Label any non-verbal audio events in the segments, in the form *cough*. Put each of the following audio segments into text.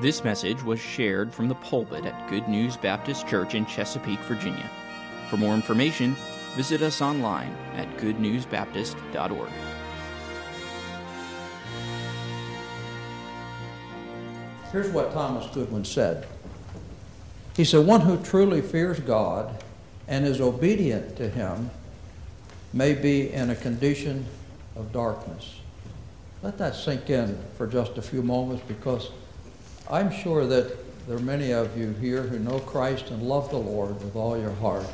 This message was shared from the pulpit at Good News Baptist Church in Chesapeake, Virginia. For more information, visit us online at goodnewsbaptist.org. Here's what Thomas Goodwin said. He said, One who truly fears God and is obedient to Him may be in a condition of darkness. Let that sink in for just a few moments because I'm sure that there are many of you here who know Christ and love the Lord with all your heart,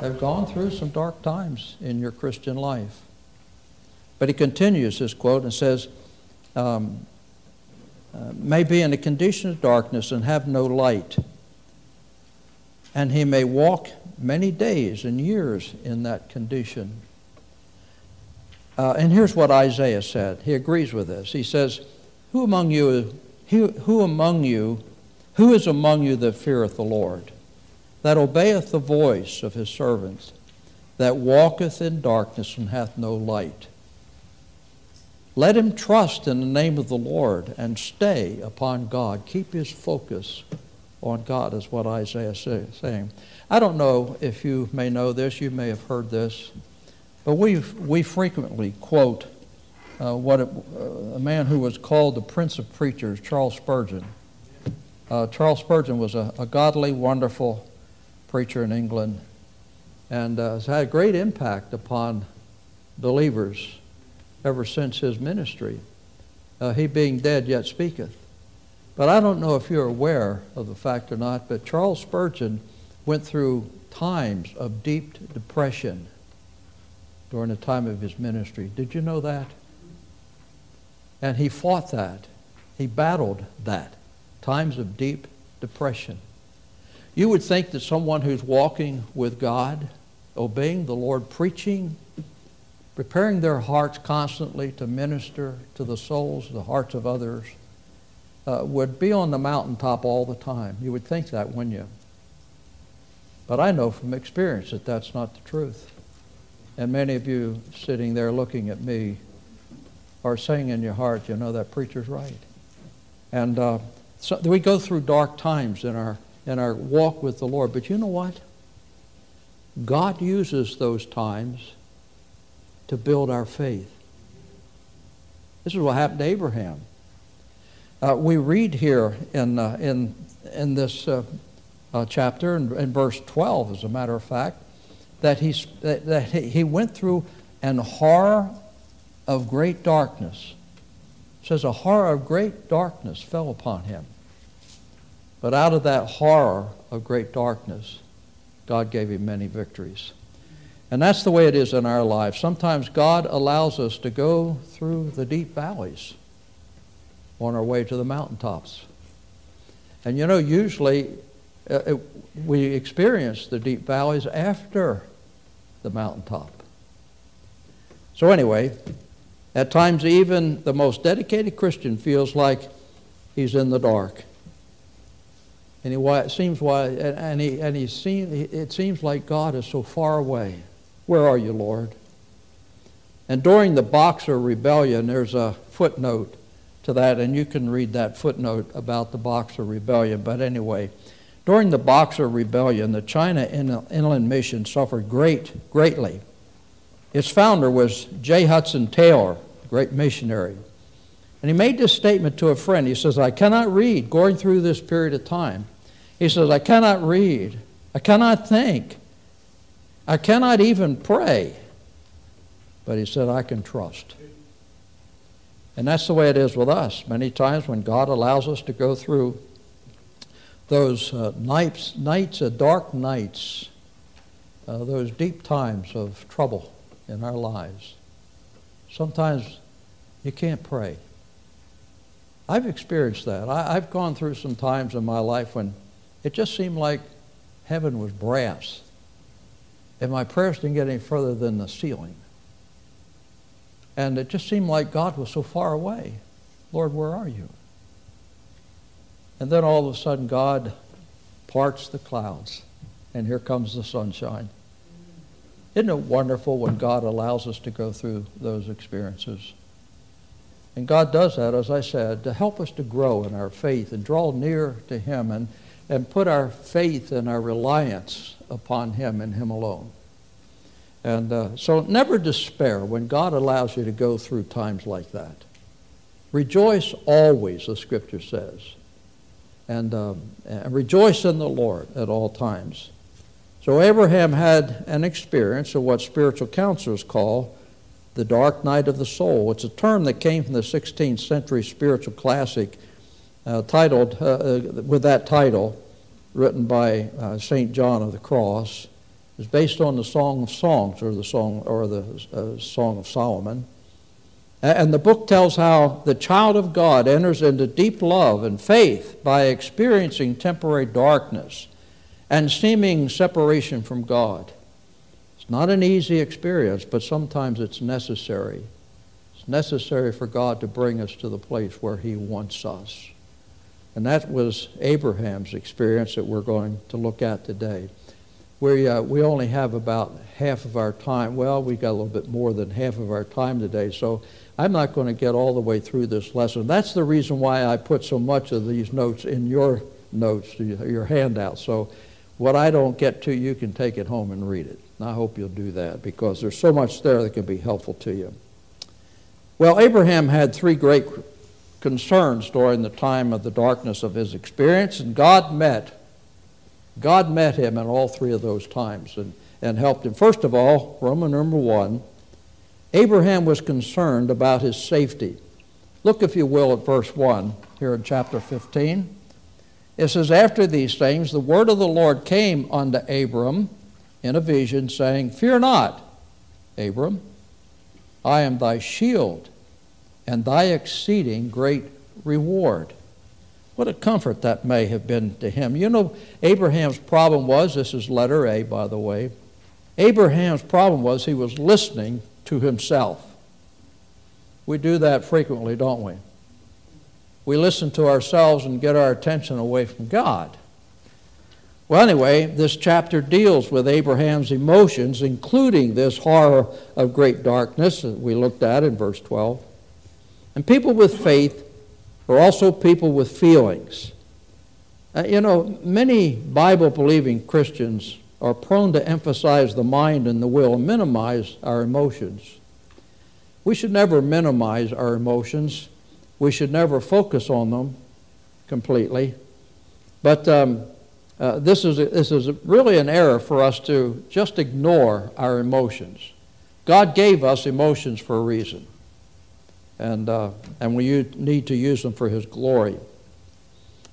have gone through some dark times in your Christian life. But he continues his quote and says, um, uh, may be in a condition of darkness and have no light. And he may walk many days and years in that condition. Uh, and here's what Isaiah said. He agrees with this. He says, Who among you, who, who among you, who is among you that feareth the Lord, that obeyeth the voice of his servants, that walketh in darkness and hath no light? Let him trust in the name of the Lord and stay upon God. Keep his focus on God, is what Isaiah is saying. I don't know if you may know this, you may have heard this, but we, we frequently quote uh, what it, uh, a man who was called the Prince of Preachers, Charles Spurgeon. Uh, Charles Spurgeon was a, a, godly, wonderful preacher in England and uh, has had a great impact upon believers ever since his ministry. Uh, he being dead yet speaketh. But I don't know if you're aware of the fact or not, but Charles Spurgeon went through times of deep depression during the time of his ministry. Did you know that? And he fought that. He battled that. Times of deep depression. You would think that someone who's walking with God, obeying the Lord, preaching preparing their hearts constantly to minister to the souls, the hearts of others, uh, would be on the mountaintop all the time. You would think that, wouldn't you? But I know from experience that that's not the truth. And many of you sitting there looking at me are saying in your heart, you know, that preacher's right. And uh, so we go through dark times in our, in our walk with the Lord. But you know what? God uses those times to build our faith. This is what happened to Abraham. Uh, we read here in, uh, in, in this uh, uh chapter, in, in, verse 12, as a matter of fact, that, he, that, he went through an horror of great darkness. It says, a horror of great darkness fell upon him. But out of that horror of great darkness, God gave him many victories. And that's the way it is in our lives. Sometimes God allows us to go through the deep valleys on our way to the mountaintops. And you know, usually uh, it, we experience the deep valleys after the mountaintop. So, anyway, at times even the most dedicated Christian feels like he's in the dark. And he, it seems why, and, he, and he seem, it seems like God is so far away. Where are you, Lord? And during the Boxer Rebellion, there's a footnote to that, and you can read that footnote about the Boxer Rebellion. But anyway, during the Boxer Rebellion, the China Inland Mission suffered great, greatly. Its founder was J. Hudson Taylor, great missionary. And he made this statement to a friend. He says, I cannot read going through this period of time. He says, I cannot read. I cannot think. I cannot even pray. But he said, I can trust. And that's the way it is with us. Many times when God allows us to go through those uh, nights, nights, dark nights, uh, those deep times of trouble in our lives, sometimes you can't pray. I've experienced that. I, I've gone through some times in my life when it just seemed like heaven was brass and my prayers didn't get any further than the ceiling. And it just seemed like God was so far away. Lord, where are you? And then all of a sudden, God parts the clouds, and here comes the sunshine. Isn't it wonderful when God allows us to go through those experiences? And God does that, as I said, to help us to grow in our faith and draw near to Him and, and put our faith and our reliance upon Him and Him alone. And uh, so never despair when God allows you to go through times like that. Rejoice always, the scripture says. And, um, and rejoice in the Lord at all times. So Abraham had an experience of what spiritual counselors call the dark night of the soul. It's a term that came from the 16th century spiritual classic uh, titled, uh, uh, with that title, written by uh, St. John of the Cross. It's based on the Song of Songs or the Song, or the uh, Song of Solomon. And the book tells how the child of God enters into deep love and faith by experiencing temporary darkness and seeming separation from God. It's not an easy experience, but sometimes it's necessary. It's necessary for God to bring us to the place where He wants us. And that was Abraham's experience that we're going to look at today. We, uh, we only have about half of our time. Well, we got a little bit more than half of our time today, so I'm not going to get all the way through this lesson. That's the reason why I put so much of these notes in your notes, your handout. So what I don't get to, you can take it home and read it. And I hope you'll do that because there's so much there that can be helpful to you. Well, Abraham had three great concerns during the time of the darkness of his experience, and God met. God met him in all three of those times and, and helped him. First of all, Roman number one, Abraham was concerned about his safety. Look, if you will, at verse 1 here in chapter 15. It says, After these things, the word of the Lord came unto Abram in a vision, saying, Fear not, Abram, I am thy shield and thy exceeding great reward. What a comfort that may have been to him. You know, Abraham's problem was this is letter A, by the way. Abraham's problem was he was listening to himself. We do that frequently, don't we? We listen to ourselves and get our attention away from God. Well, anyway, this chapter deals with Abraham's emotions, including this horror of great darkness that we looked at in verse 12. And people with faith are also people with feelings. Uh, you know, many Bible believing Christians are prone to emphasize the mind and the will and minimize our emotions. We should never minimize our emotions. We should never focus on them completely. But um, uh, this, is a, this is really an error for us to just ignore our emotions. God gave us emotions for a reason, and, uh, and we need to use them for His glory.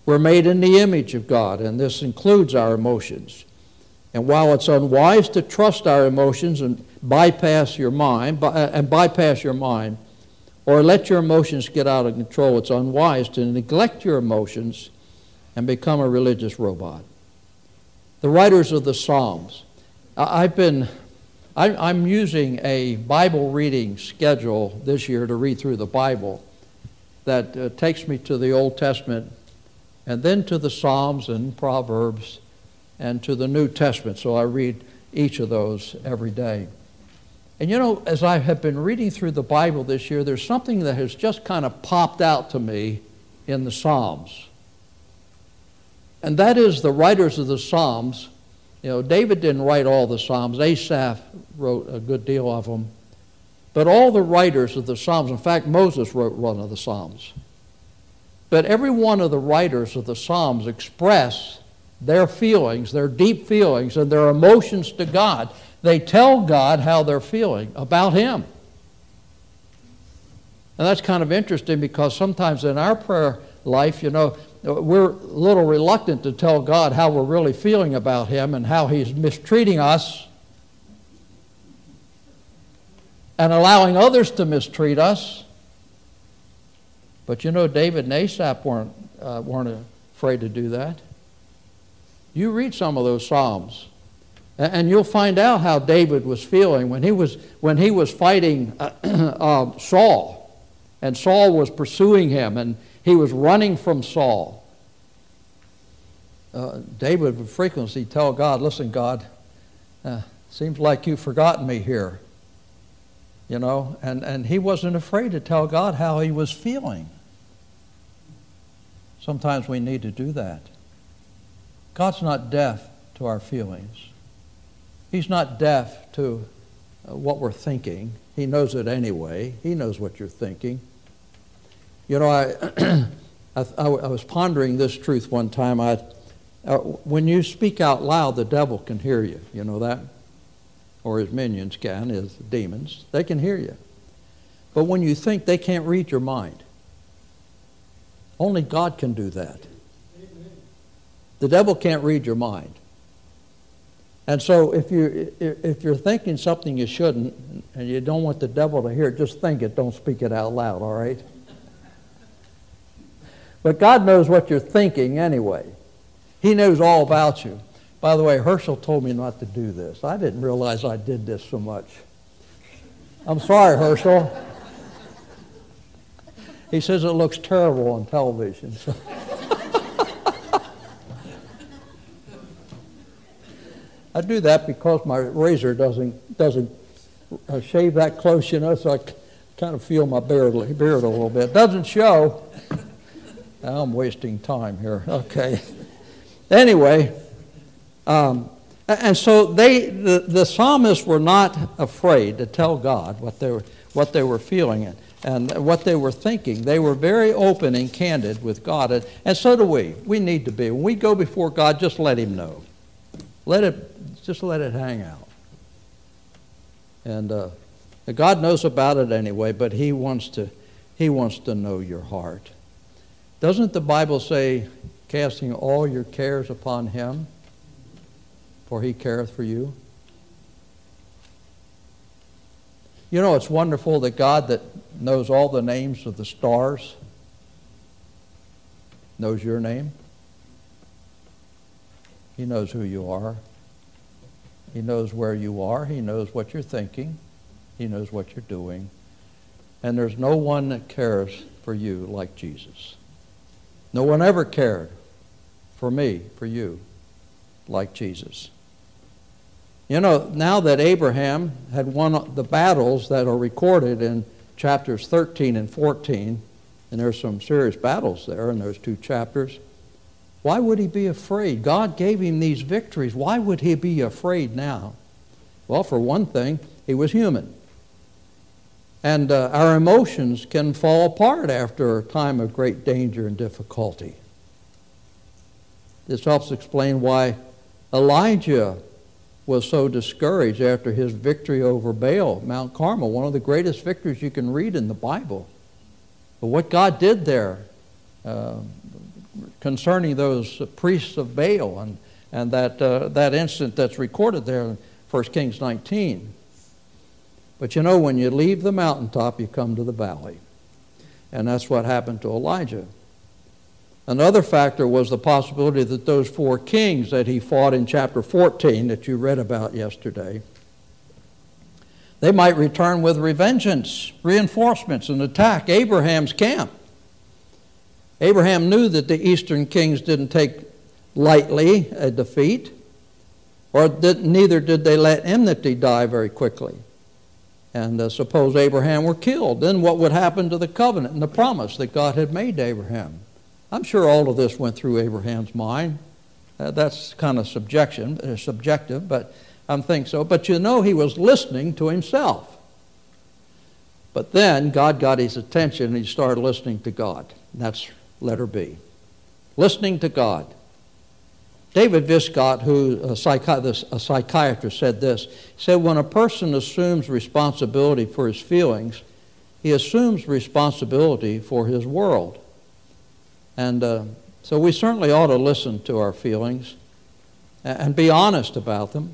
We're made in the image of God, and this includes our emotions. And while it's unwise to trust our emotions and bypass your mind, uh, and bypass your mind, or let your emotions get out of control, it's unwise to neglect your emotions and become a religious robot. The writers of the Psalms. I've been, I'm using a Bible reading schedule this year to read through the Bible that uh, takes me to the Old Testament and then to the Psalms and Proverbs and to the New Testament. So I read each of those every day. And you know, as I have been reading through the Bible this year, there's something that has just kind of popped out to me in the Psalms. And that is the writers of the Psalms. You know, David didn't write all the Psalms, Asaph wrote a good deal of them. But all the writers of the Psalms, in fact, Moses wrote one of the Psalms. But every one of the writers of the Psalms express their feelings, their deep feelings, and their emotions to God. They tell God how they're feeling about Him. And that's kind of interesting because sometimes in our prayer life, you know, we're a little reluctant to tell God how we're really feeling about Him and how He's mistreating us and allowing others to mistreat us. But you know, David and Asaph weren't, uh, weren't afraid to do that. You read some of those Psalms, and you'll find out how David was feeling when he was, when he was fighting *clears throat* uh, Saul, and Saul was pursuing him, and he was running from Saul. Uh, David would frequently tell God, Listen, God, uh, seems like you've forgotten me here. you know, and, and he wasn't afraid to tell God how he was feeling. Sometimes we need to do that. God's not deaf to our feelings. He's not deaf to uh, what we're thinking. He knows it anyway. He knows what you're thinking. You know, I, *clears throat* I, I, was pondering this truth one time. I, uh, when you speak out loud, the devil can hear you. You know that? Or his minions can, his demons. They can hear you. But when you think, they can't read your mind. Only God can do that. The devil can't read your mind. And so if you if you're thinking something you shouldn't and you don't want the devil to hear it, just think it, don't speak it out loud, all right? But God knows what you're thinking anyway. He knows all about you. By the way, Herschel told me not to do this. I didn't realize I did this so much. I'm sorry, Herschel. He says it looks terrible on television. So. I do that because my razor doesn't doesn't uh, shave that close, you know, so I kind of feel my beard, beard a little bit. Doesn't show. I'm wasting time here. Okay. Anyway, um, and so they, the, the psalmists were not afraid to tell God what they were, what they were feeling and, what they were thinking. They were very open and candid with God, and, and so do we. We need to be. When we go before God, just let Him know. Let it, just let it hang out. And uh, God knows about it anyway, but He wants to, He wants to know your heart. Doesn't the Bible say, casting all your cares upon him, for he careth for you? You know, it's wonderful that God that knows all the names of the stars knows your name. He knows who you are. He knows where you are. He knows what you're thinking. He knows what you're doing. And there's no one that cares for you like Jesus. No one ever cared for me, for you, like Jesus. You know, now that Abraham had won the battles that are recorded in chapters 13 and 14, and there's some serious battles there in those two chapters, why would he be afraid? God gave him these victories. Why would he be afraid now? Well, for one thing, he was human. And uh, our emotions can fall apart after a time of great danger and difficulty. This helps explain why Elijah was so discouraged after his victory over Baal, Mount Carmel, one of the greatest victories you can read in the Bible. But what God did there uh, concerning those priests of Baal and, and that, uh, that incident that's recorded there in 1 Kings 19 but you know, when you leave the mountaintop, you come to the valley. And that's what happened to Elijah. Another factor was the possibility that those four kings that he fought in chapter 14 that you read about yesterday, they might return with revengeance, reinforcements, and attack Abraham's camp. Abraham knew that the eastern kings didn't take lightly a defeat, or that neither did they let enmity die very quickly. And uh, suppose Abraham were killed, then what would happen to the covenant and the promise that God had made to Abraham? I'm sure all of this went through Abraham's mind. Uh, that's kind of subjection, uh, subjective, but I think so. But you know, he was listening to himself. But then God got his attention and he started listening to God. That's letter B. Listening to God. David Viscott, who a, psychi- a psychiatrist, said this. He said, When a person assumes responsibility for his feelings, he assumes responsibility for his world. And uh, so we certainly ought to listen to our feelings and be honest about them.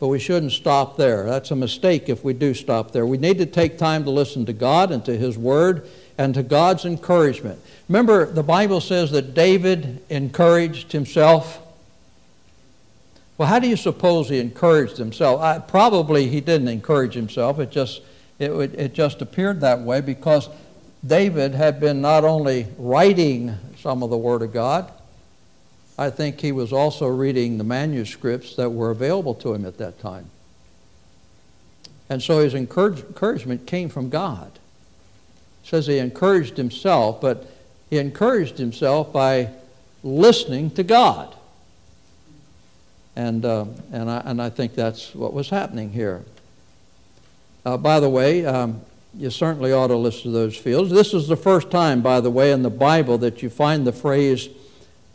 But we shouldn't stop there. That's a mistake if we do stop there. We need to take time to listen to God and to His Word and to God's encouragement. Remember, the Bible says that David encouraged himself. Well, how do you suppose he encouraged himself? I, probably he didn't encourage himself. It just, it, it just appeared that way because David had been not only writing some of the Word of God, I think he was also reading the manuscripts that were available to him at that time. And so his encourage, encouragement came from God. Says he encouraged himself, but he encouraged himself by listening to God. And, uh, and, I, and I think that's what was happening here. Uh, by the way, um, you certainly ought to listen to those fields. This is the first time, by the way, in the Bible that you find the phrase,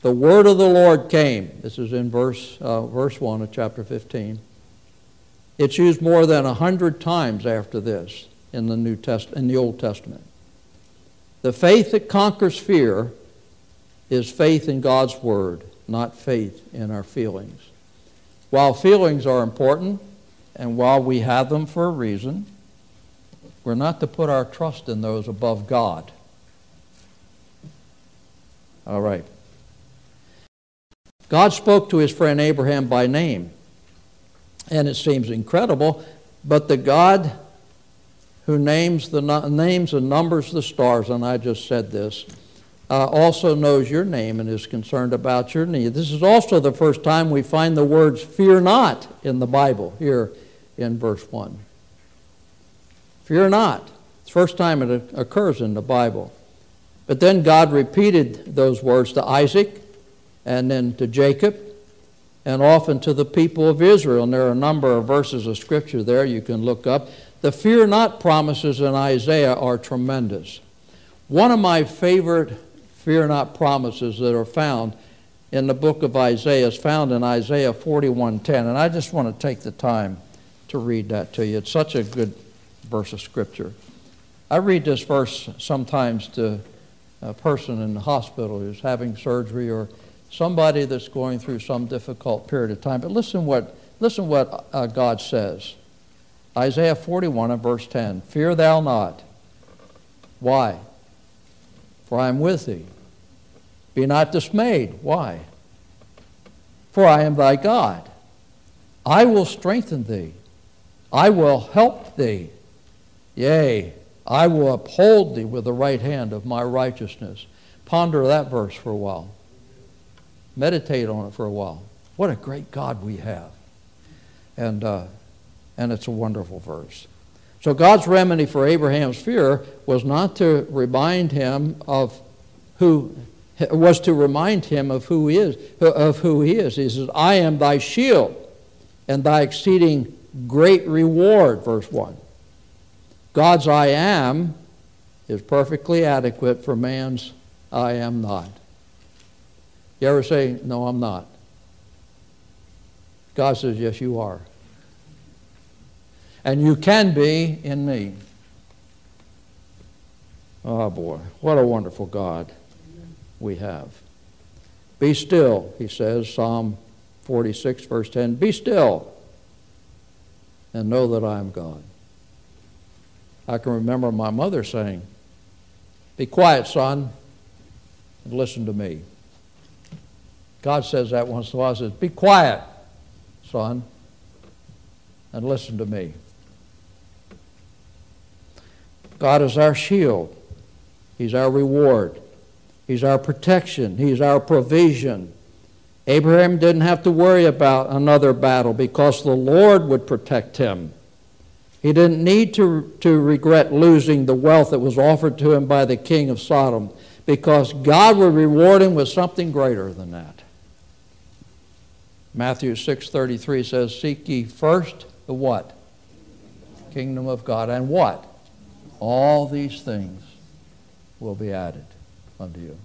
the word of the Lord came. This is in verse, uh, verse 1 of chapter 15. It's used more than a hundred times after this in the New Test in the Old Testament. The faith that conquers fear is faith in God's word, not faith in our feelings. While feelings are important, and while we have them for a reason, we're not to put our trust in those above God. All right. God spoke to his friend Abraham by name. And it seems incredible, but the God who names, the, names and numbers the stars, and I just said this, uh, also knows your name and is concerned about your need. This is also the first time we find the words fear not in the Bible here in verse 1. Fear not. It's the first time it occurs in the Bible. But then God repeated those words to Isaac and then to Jacob and often to the people of Israel. And there are a number of verses of scripture there you can look up. The fear not promises in Isaiah are tremendous. One of my favorite fear not promises that are found in the book of Isaiah is found in Isaiah 41:10 and I just want to take the time to read that to you. It's such a good verse of Scripture. I read this verse sometimes to a person in the hospital who's having surgery or somebody that's going through some difficult period of time. But listen what, listen what uh, God says. Isaiah 41 and verse 10 Fear thou not. Why? For I am with thee. Be not dismayed. Why? For I am thy God. I will strengthen thee. I will help thee. Yea, I will uphold thee with the right hand of my righteousness. Ponder that verse for a while. Meditate on it for a while. What a great God we have. And, uh, and it's a wonderful verse. So God's remedy for Abraham's fear was not to remind him of who was to remind him of who he is of who he is. He says, I am thy shield and thy exceeding great reward, verse 1. God's I am is perfectly adequate for man's I am not. You ever say, No, I'm not? God says, Yes, you are. And you can be in me. Oh boy, what a wonderful God we have. Be still, he says, Psalm 46, verse 10. Be still and know that I am God. I can remember my mother saying, Be quiet, son, and listen to me. God says that once in a while. He says, Be quiet, son, and listen to me. God is our shield. He's our reward. He's our protection. He's our provision. Abraham didn't have to worry about another battle because the Lord would protect him. He didn't need to, to regret losing the wealth that was offered to him by the king of Sodom because God would reward him with something greater than that. Matthew 6:33 says, "Seek ye first the what? Kingdom of God, and what? All these things will be added unto you."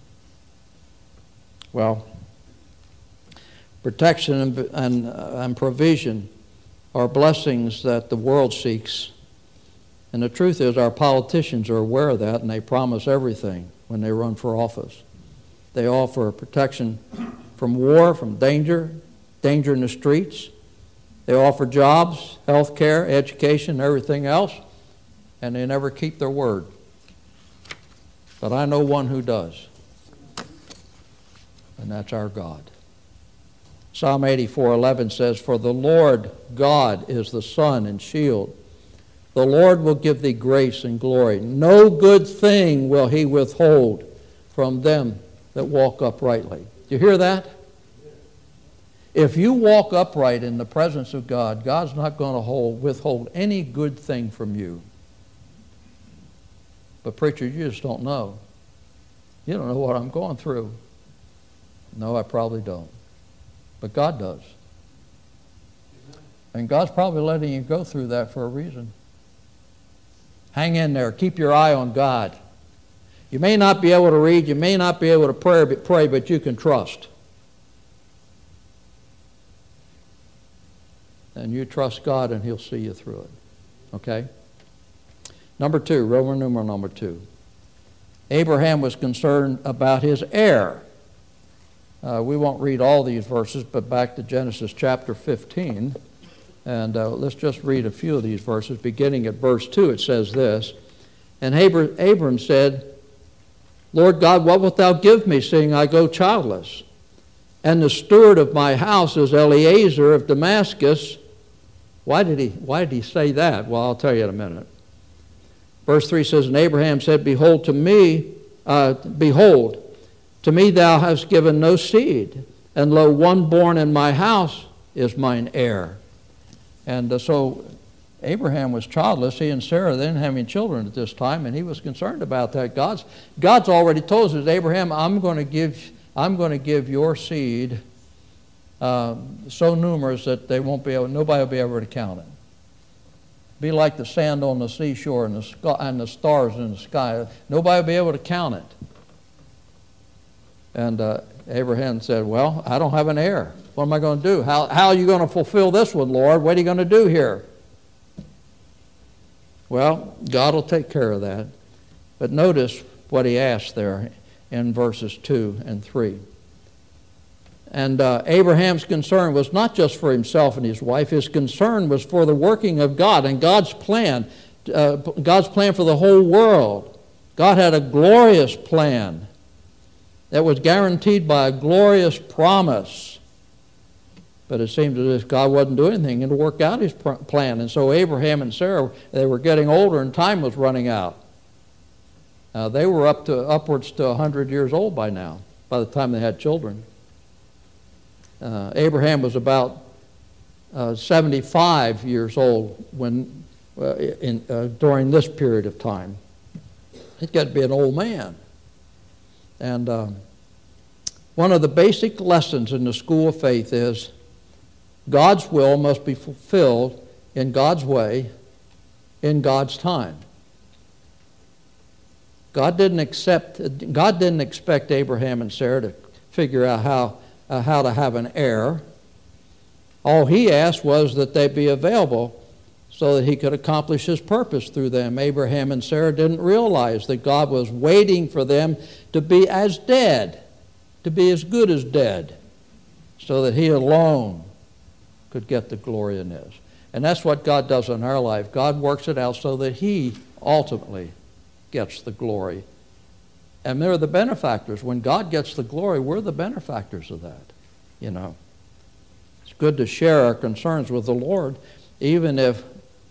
Well, Protection and, and, uh, and provision are blessings that the world seeks. And the truth is, our politicians are aware of that and they promise everything when they run for office. They offer protection from war, from danger, danger in the streets. They offer jobs, health care, education, everything else, and they never keep their word. But I know one who does, and that's our God. Psalm 84:11 says, "For the Lord God is the sun and shield. The Lord will give thee grace and glory. No good thing will he withhold from them that walk uprightly." Do you hear that? If you walk upright in the presence of God, God's not going to hold, withhold any good thing from you. But, preacher, you just don't know. You don't know what I'm going through. No, I probably don't. But God does. And God's probably letting you go through that for a reason. Hang in there. Keep your eye on God. You may not be able to read, you may not be able to pray, but, pray, but you can trust. And you trust God, and He'll see you through it. Okay? Number two, Roman numeral number two. Abraham was concerned about his heir. Uh, we won't read all these verses, but back to Genesis chapter 15. And uh, let's just read a few of these verses. Beginning at verse 2, it says this And Abram said, Lord God, what wilt thou give me, seeing I go childless? And the steward of my house is Eliezer of Damascus. Why did he, why did he say that? Well, I'll tell you in a minute. Verse 3 says, And Abraham said, Behold, to me, uh, behold, to me thou hast given no seed, and lo, one born in my house is mine heir. And uh, so Abraham was childless. He and Sarah didn't have any children at this time, and he was concerned about that. God's, God's already told us, Abraham, I'm going to give, I'm going to give your seed uh, so numerous that they won't be able, nobody will be able to count it. Be like the sand on the seashore and the, and the stars in the sky. Nobody will be able to count it. And uh, Abraham said, Well, I don't have an heir. What am I going to do? How, how are you going to fulfill this one, Lord? What are you going to do here? Well, God will take care of that. But notice what he asked there in verses 2 and 3. And uh, Abraham's concern was not just for himself and his wife, his concern was for the working of God and God's plan, uh, God's plan for the whole world. God had a glorious plan that was guaranteed by a glorious promise. But it seemed as if God wasn't doing anything to work out his plan. And so Abraham and Sarah, they were getting older and time was running out. Uh, they were up to upwards to 100 years old by now, by the time they had children. Uh, Abraham was about uh, 75 years old when, uh, in, uh, during this period of time. He'd got to be an old man. And um, one of the basic lessons in the school of faith is God's will must be fulfilled in God's way, in God's time. God didn't accept, God didn't expect Abraham and Sarah to figure out how uh, how to have an heir. All he asked was that they be available so that he could accomplish his purpose through them. Abraham and Sarah didn't realize that God was waiting for them to be as dead, to be as good as dead, so that he alone could get the glory in this. And that's what God does in our life. God works it out so that he ultimately gets the glory and they're the benefactors. When God gets the glory, we're the benefactors of that, you know. It's good to share our concerns with the Lord, even if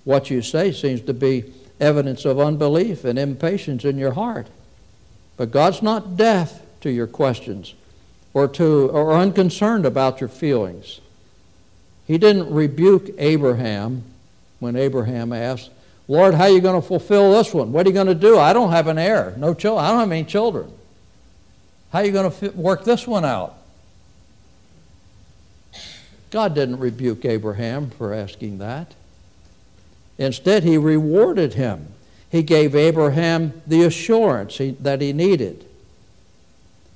what you say seems to be evidence of unbelief and impatience in your heart. But God's not deaf to your questions or to or unconcerned about your feelings. He didn't rebuke Abraham when Abraham asked, Lord, how are you going to fulfill this one? What are you going to do? I don't have an heir, no children. I don't have any children. How are you going to work this one out? God didn't rebuke Abraham for asking that. Instead, he rewarded him. He gave Abraham the assurance he, that he needed.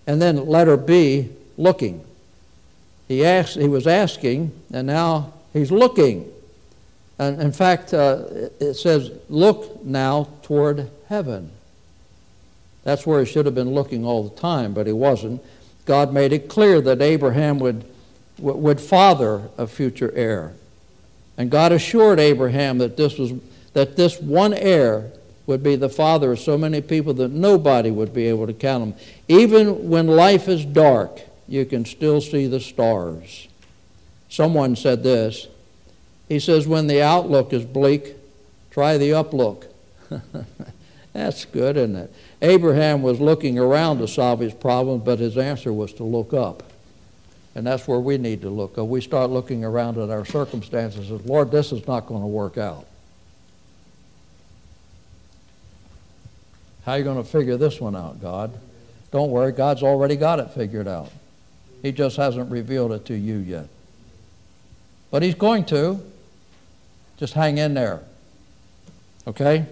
And then letter B, looking. He, asked, he was asking, and now he's looking. And in fact, uh, it says, look now toward heaven. That's where he should have been looking all the time, but he wasn't. God made it clear that Abraham would, would father a future heir. And God assured Abraham that this, was, that this one heir would be the father of so many people that nobody would be able to count them. Even when life is dark, you can still see the stars. Someone said this he says, when the outlook is bleak, try the uplook. *laughs* That's good, isn't it? Abraham was looking around to solve his problem, but his answer was to look up. And that's where we need to look. We start looking around at our circumstances and, Lord, this is not going to work out. How are you going to figure this one out, God? Don't worry, God's already got it figured out. He just hasn't revealed it to you yet. But He's going to. Just hang in there. Okay?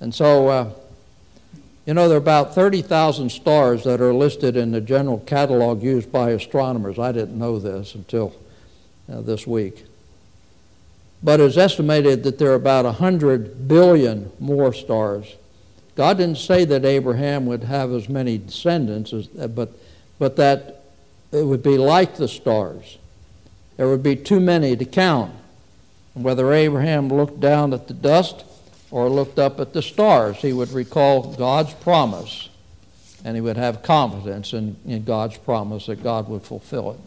And so, uh, you know, there are about 30,000 stars that are listed in the general catalog used by astronomers. I didn't know this until uh, this week. But it's estimated that there are about 100 billion more stars. God didn't say that Abraham would have as many descendants, as, uh, but, but that it would be like the stars. There would be too many to count. Whether Abraham looked down at the dust or looked up at the stars, he would recall God's promise and he would have confidence in, in God's promise that God would fulfill it.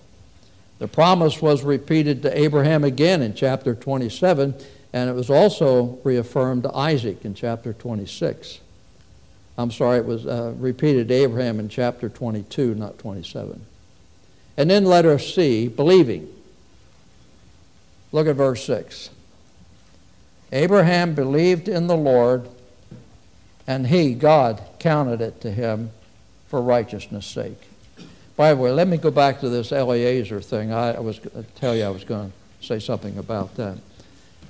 The promise was repeated to Abraham again in chapter 27, and it was also reaffirmed to Isaac in chapter 26. I'm sorry, it was uh, repeated to Abraham in chapter 22, not 27. And then let us see believing. Look at verse 6. Abraham believed in the Lord, and he, God, counted it to him for righteousness' sake. By the way, let me go back to this Eliezer thing. I, I was I tell you I was going to say something about that.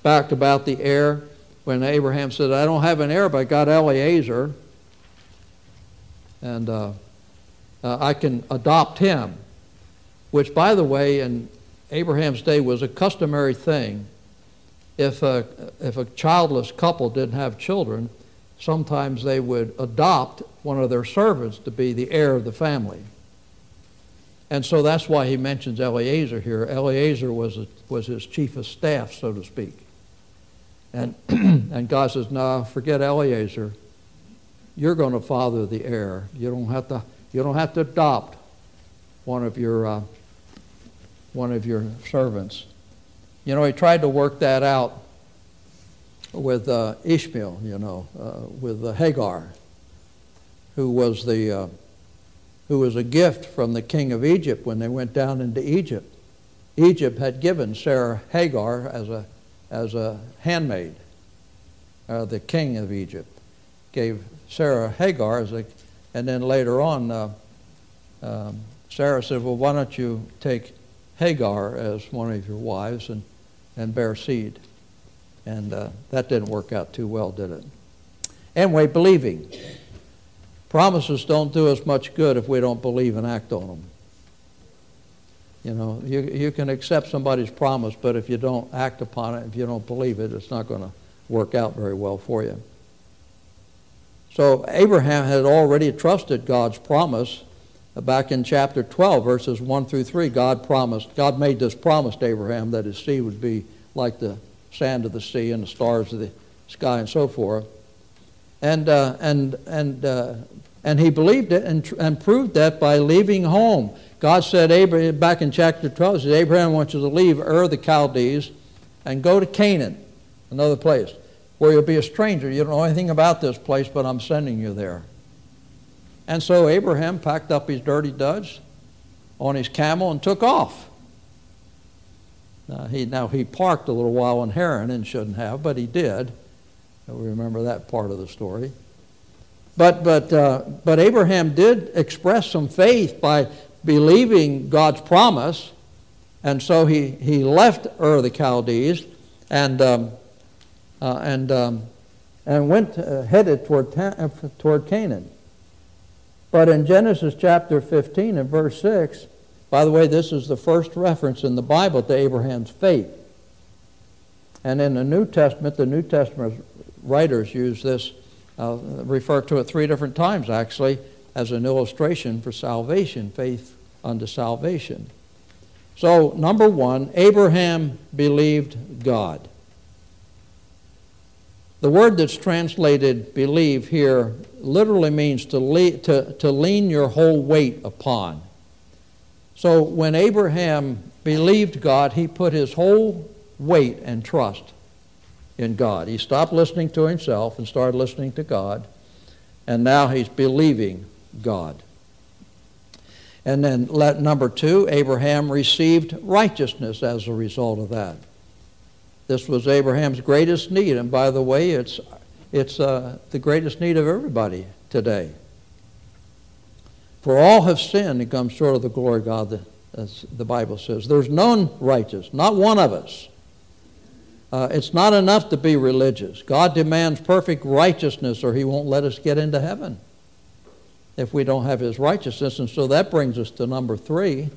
Back about the heir, when Abraham said, "I don't have an heir, but I got Eliezer, and uh, uh, I can adopt him." Which, by the way, in Abraham's day was a customary thing if a, if a childless couple didn't have children, sometimes they would adopt one of their servants to be the heir of the family. And so that's why he mentions Eliezer here. Eliezer was, a, was his chief of staff, so to speak. And, *clears throat* and God says, no, forget Eliezer. You're going to father the heir. You don't have to, you don't have to adopt one of your, uh, one of your servants. You know, he tried to work that out with uh, Ishmael, you know, uh, with uh, Hagar, who was the uh, who was a gift from the king of Egypt when they went down into Egypt. Egypt had given Sarah Hagar as a as a handmaid. Uh, the king of Egypt gave Sarah Hagar as a, and then later on, uh, um, Sarah said, "Well, why don't you take Hagar as one of your wives?" and and bear seed. And uh, that didn't work out too well, did it? Anyway, believing. Promises don't do us much good if we don't believe and act on them. You know, you, you can accept somebody's promise, but if you don't act upon it, if you don't believe it, it's not going to work out very well for you. So Abraham had already trusted God's promise back in chapter 12, verses 1 through 3, God promised, God made this promise to Abraham that his seed would be like the sand of the sea and the stars of the sky and so forth. And, uh, and, and, uh, and he believed it and, and proved that by leaving home. God said, Abraham, back in chapter 12, said, Abraham wants you to leave Ur the Chaldees and go to Canaan, another place, where you'll be a stranger. You don't know anything about this place, but I'm sending you there. And so Abraham packed up his dirty duds on his camel and took off. Now he, now, he parked a little while in Haran and shouldn't have, but he did. We remember that part of the story. But, but, uh, but Abraham did express some faith by believing God's promise, and so he, he left Ur the Chaldees and, um, uh, and, um, and went uh, headed toward, ta- toward Canaan. But in Genesis chapter 15 and verse 6, by the way, this is the first reference in the Bible to Abraham's faith. And in the New Testament, the New Testament writers use this, uh, refer to it three different times actually, as an illustration for salvation, faith unto salvation. So, number one, Abraham believed God. The word that's translated believe here literally means to, le- to, to lean your whole weight upon. So when Abraham believed God, he put his whole weight and trust in God. He stopped listening to himself and started listening to God, and now he's believing God. And then let, number two, Abraham received righteousness as a result of that. This was Abraham's greatest need. And by the way, it's, it's uh, the greatest need of everybody today. For all have sinned and come short of the glory of God, as the Bible says. There's none righteous, not one of us. Uh, it's not enough to be religious. God demands perfect righteousness or he won't let us get into heaven if we don't have his righteousness. And so that brings us to number three.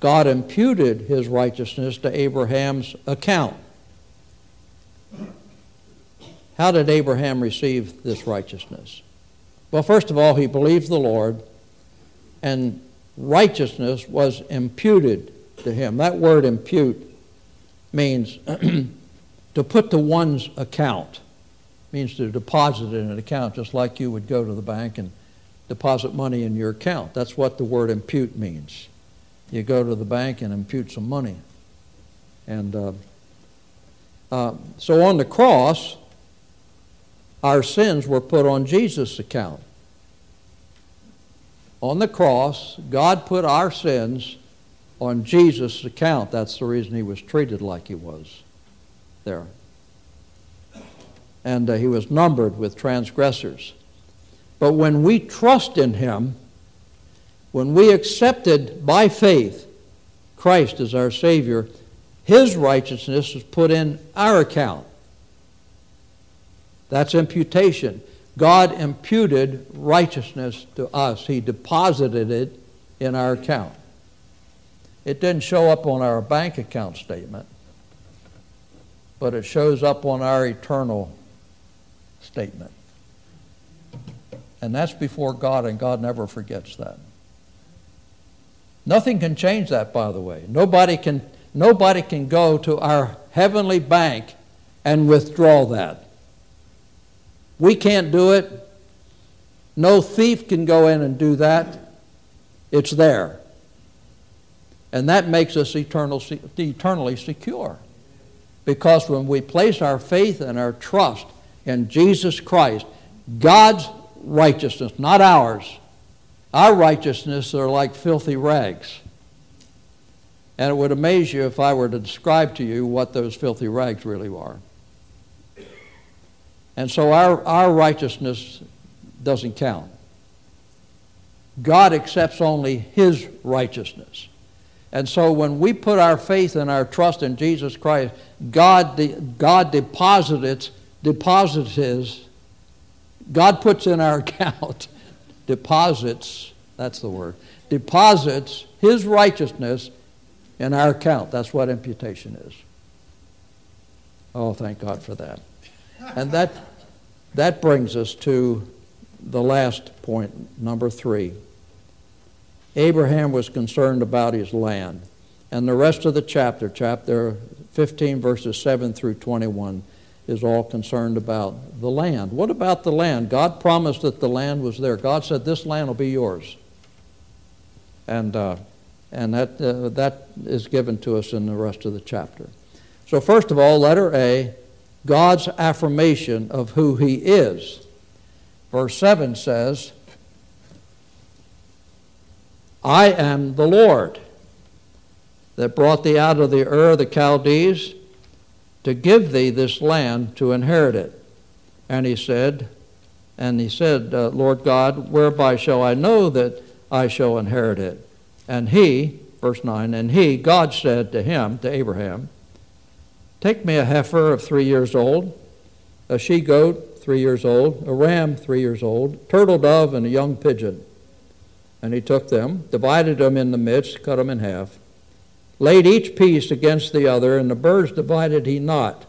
God imputed his righteousness to Abraham's account. How did Abraham receive this righteousness? Well, first of all, he believed the Lord, and righteousness was imputed to him. That word impute means *clears throat* to put to one's account, means to deposit in an account, just like you would go to the bank and deposit money in your account. That's what the word impute means. You go to the bank and impute some money. And uh, uh, so on the cross, our sins were put on Jesus' account. On the cross, God put our sins on Jesus' account. That's the reason he was treated like he was there. And uh, he was numbered with transgressors. But when we trust in him, when we accepted by faith Christ as our Savior, his righteousness is put in our account. That's imputation. God imputed righteousness to us, He deposited it in our account. It didn't show up on our bank account statement, but it shows up on our eternal statement. And that's before God, and God never forgets that. Nothing can change that, by the way. Nobody can, nobody can go to our heavenly bank and withdraw that. We can't do it. No thief can go in and do that. It's there. And that makes us eternal, eternally secure. Because when we place our faith and our trust in Jesus Christ, God's righteousness, not ours, our righteousness are like filthy rags. And it would amaze you if I were to describe to you what those filthy rags really are. And so our, our righteousness doesn't count. God accepts only His righteousness. And so when we put our faith and our trust in Jesus Christ, God, de- God deposits, deposits His, God puts in our *laughs* account, deposits, that's the word, deposits His righteousness in our account. That's what imputation is. Oh, thank God for that. And that, that brings us to the last point, number three. Abraham was concerned about his land. And the rest of the chapter, chapter 15, verses 7 through 21, is all concerned about the land. What about the land? God promised that the land was there. God said, This land will be yours. And, uh, and that, uh, that is given to us in the rest of the chapter. So, first of all, letter A God's affirmation of who He is. Verse 7 says, I am the Lord that brought thee out of the Ur of the Chaldees to give thee this land to inherit it. And he said, and he said, uh, Lord God, whereby shall I know that I shall inherit it? And he, verse 9, and he, God said to him, to Abraham, Take me a heifer of three years old, a she goat three years old, a ram three years old, turtle dove, and a young pigeon. And he took them, divided them in the midst, cut them in half, laid each piece against the other, and the birds divided he not.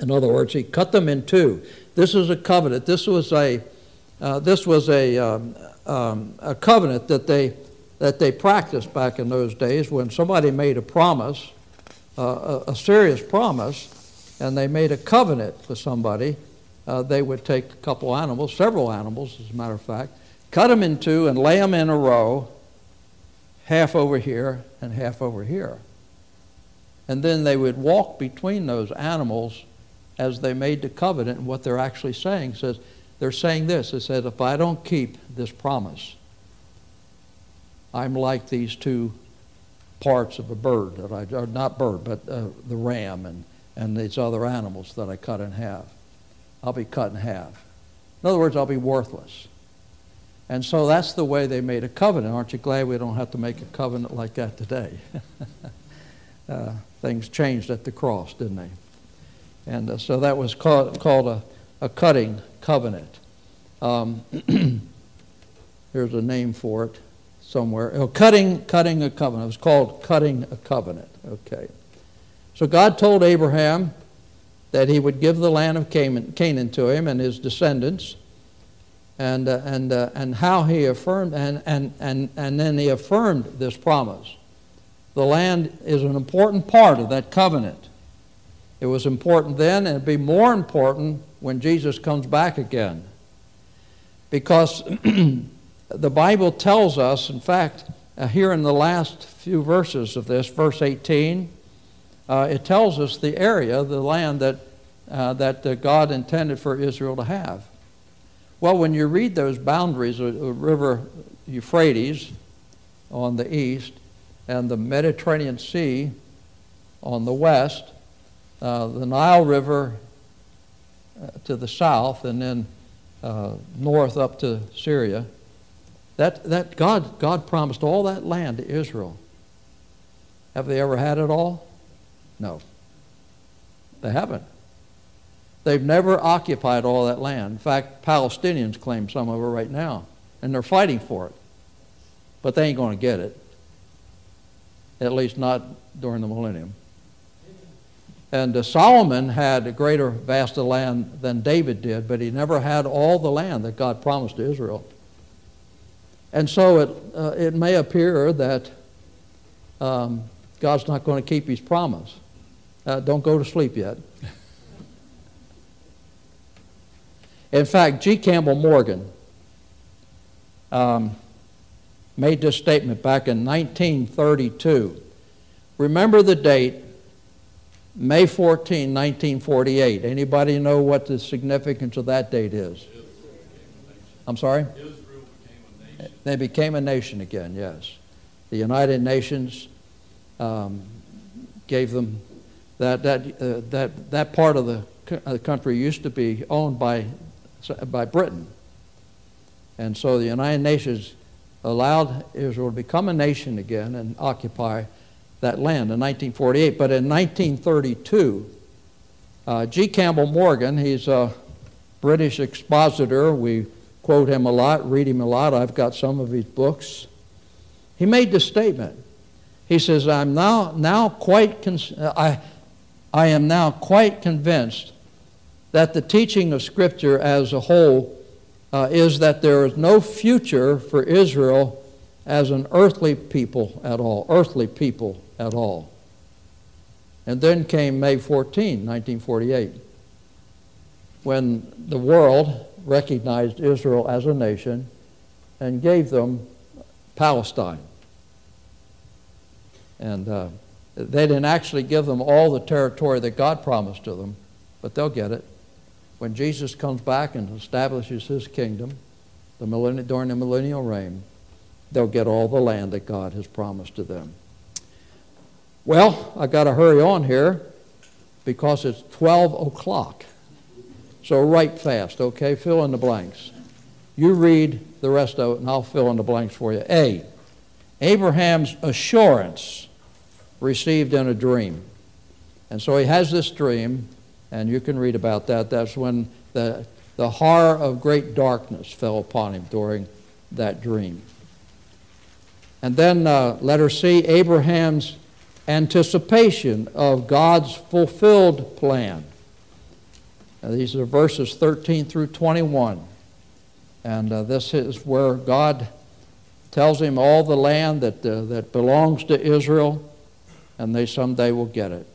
In other words, he cut them in two. This is a covenant. This was a, uh, this was a, um, um, a covenant that they, that they practiced back in those days when somebody made a promise a, a, serious promise and they made a covenant with somebody, uh, they would take a couple animals, several animals as a matter of fact, cut them in two and lay them in a row, half over here and half over here. And then they would walk between those animals as they made the covenant. And what they're actually saying says, they're saying this. It says, if I don't keep this promise, I'm like these two parts of a bird that I, or not bird, but uh, the ram and, and these other animals that I cut in half. I'll be cut in half. In other words, I'll be worthless. And so that's the way they made a covenant. Aren't you glad we don't have to make a covenant like that today? *laughs* uh, things changed at the cross, didn't they? And uh, so that was called, called a, a cutting covenant. Um, *clears throat* there's a name for it somewhere. Oh, cutting, cutting a covenant. It was called cutting a covenant. Okay. So God told Abraham that he would give the land of Canaan to him and his descendants, and, uh, and, uh, and how he affirmed, and, and, and, and then he affirmed this promise. The land is an important part of that covenant. It was important then, and it'll be more important when Jesus comes back again. Because *clears throat* the Bible tells us, in fact, uh, here in the last few verses of this, verse 18, uh, it tells us the area, the land that, uh, that uh, God intended for Israel to have. Well, when you read those boundaries, the river Euphrates on the east and the Mediterranean Sea on the west, uh, the Nile River uh, to the south, and then north up to Syria. That, that God, God promised all that land to Israel. Have they ever had it all? No. They haven't. They've never occupied all that land. In fact, Palestinians claim some of it right now, and they're fighting for it. But they ain't going to get it. At least not during the millennium. And uh, Solomon had a greater vast of land than David did, but he never had all the land that God promised to Israel. And so it, uh, it may appear that um, God's not going to keep his promise. Uh, don't go to sleep yet. *laughs* In fact, G. Campbell Morgan um, made this statement back in 1932. Remember the date May 14, 1948. Anybody know what the significance of that date is? I'm sorry? They became a nation again, yes. The United Nations um, gave them that, that, uh, that, that part of the uh, country used to be owned by, by Britain. And so the United Nations allowed Israel to become a nation again and occupy that land in 1948. But in 1932, uh, G. Campbell Morgan, he's a British expositor. We quote him a lot, read him a lot. I've got some of his books. He made this statement. He says, I'm now, now quite, I, I am now quite convinced that the teaching of Scripture as a whole uh, is that there is no future for Israel as an earthly people at all, earthly people at all. And then came May 14, 1948, when the world recognized Israel as a nation and gave them Palestine. And uh, they didn't actually give them all the territory that God promised to them, but they'll get it. When Jesus comes back and establishes his kingdom the during the millennial reign, they'll get all the land that God has promised to them. Well, I've got to hurry on here because it's 12 o'clock. So write fast, okay? Fill in the blanks. You read the rest of it, and I'll fill in the blanks for you. A. Abraham's assurance received in a dream. And so he has this dream, and you can read about that. That's when the, the horror of great darkness fell upon him during that dream. And then, uh, letter C, Abraham's anticipation of God's fulfilled plan. Now, these are verses 13 through 21. And uh, this is where God tells him all the land that, uh, that belongs to Israel, and they someday will get it.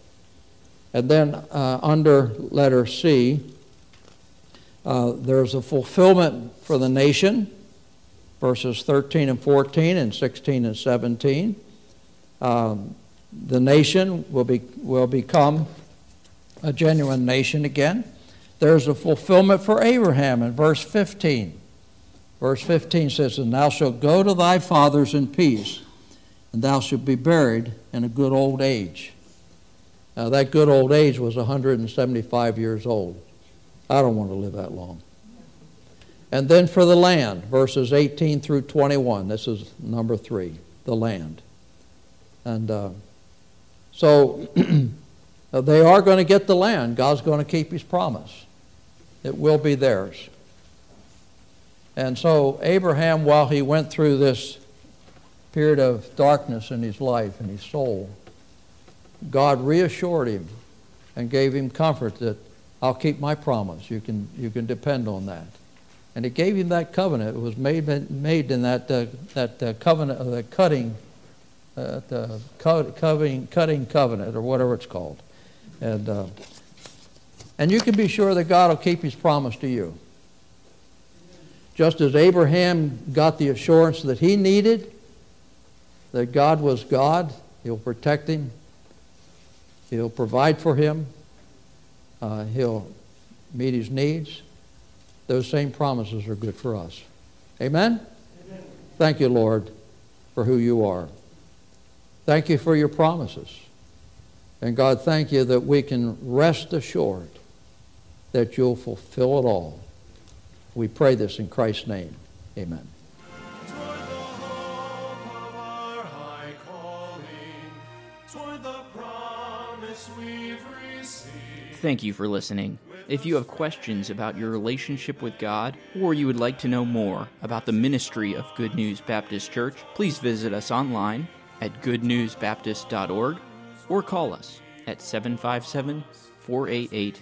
And then uh, under letter C, uh, there's a fulfillment for the nation, verses 13 and 14 and 16 and 17. Um, the nation will, be, will become a genuine nation again. There's a fulfillment for Abraham in verse 15. Verse 15 says, And thou shalt go to thy fathers in peace, and thou shalt be buried in a good old age. Now, that good old age was 175 years old. I don't want to live that long. And then for the land, verses 18 through 21. This is number three, the land. And uh, so *clears throat* they are going to get the land. God's going to keep his promise. It will be theirs. And so Abraham, while he went through this period of darkness in his life and his soul, God reassured him and gave him comfort that I'll keep my promise. You can, you can depend on that. And he gave him that covenant. It was made, made in that, uh, that uh, covenant, uh, the cutting, uh, the cutting, cutting covenant, or whatever it's called. And, uh, and you can be sure that God will keep his promise to you. Just as Abraham got the assurance that he needed, that God was God, he'll protect him, he'll provide for him, uh, he'll meet his needs. Those same promises are good for us. Amen? Amen? Thank you, Lord, for who you are. Thank you for your promises. And God, thank you that we can rest assured that you'll fulfill it all. We pray this in Christ's name. Amen. Thank you for listening. If you have questions about your relationship with God, or you would like to know more about the ministry of Good News Baptist Church, please visit us online at goodnewsbaptist.org or call us at 757 488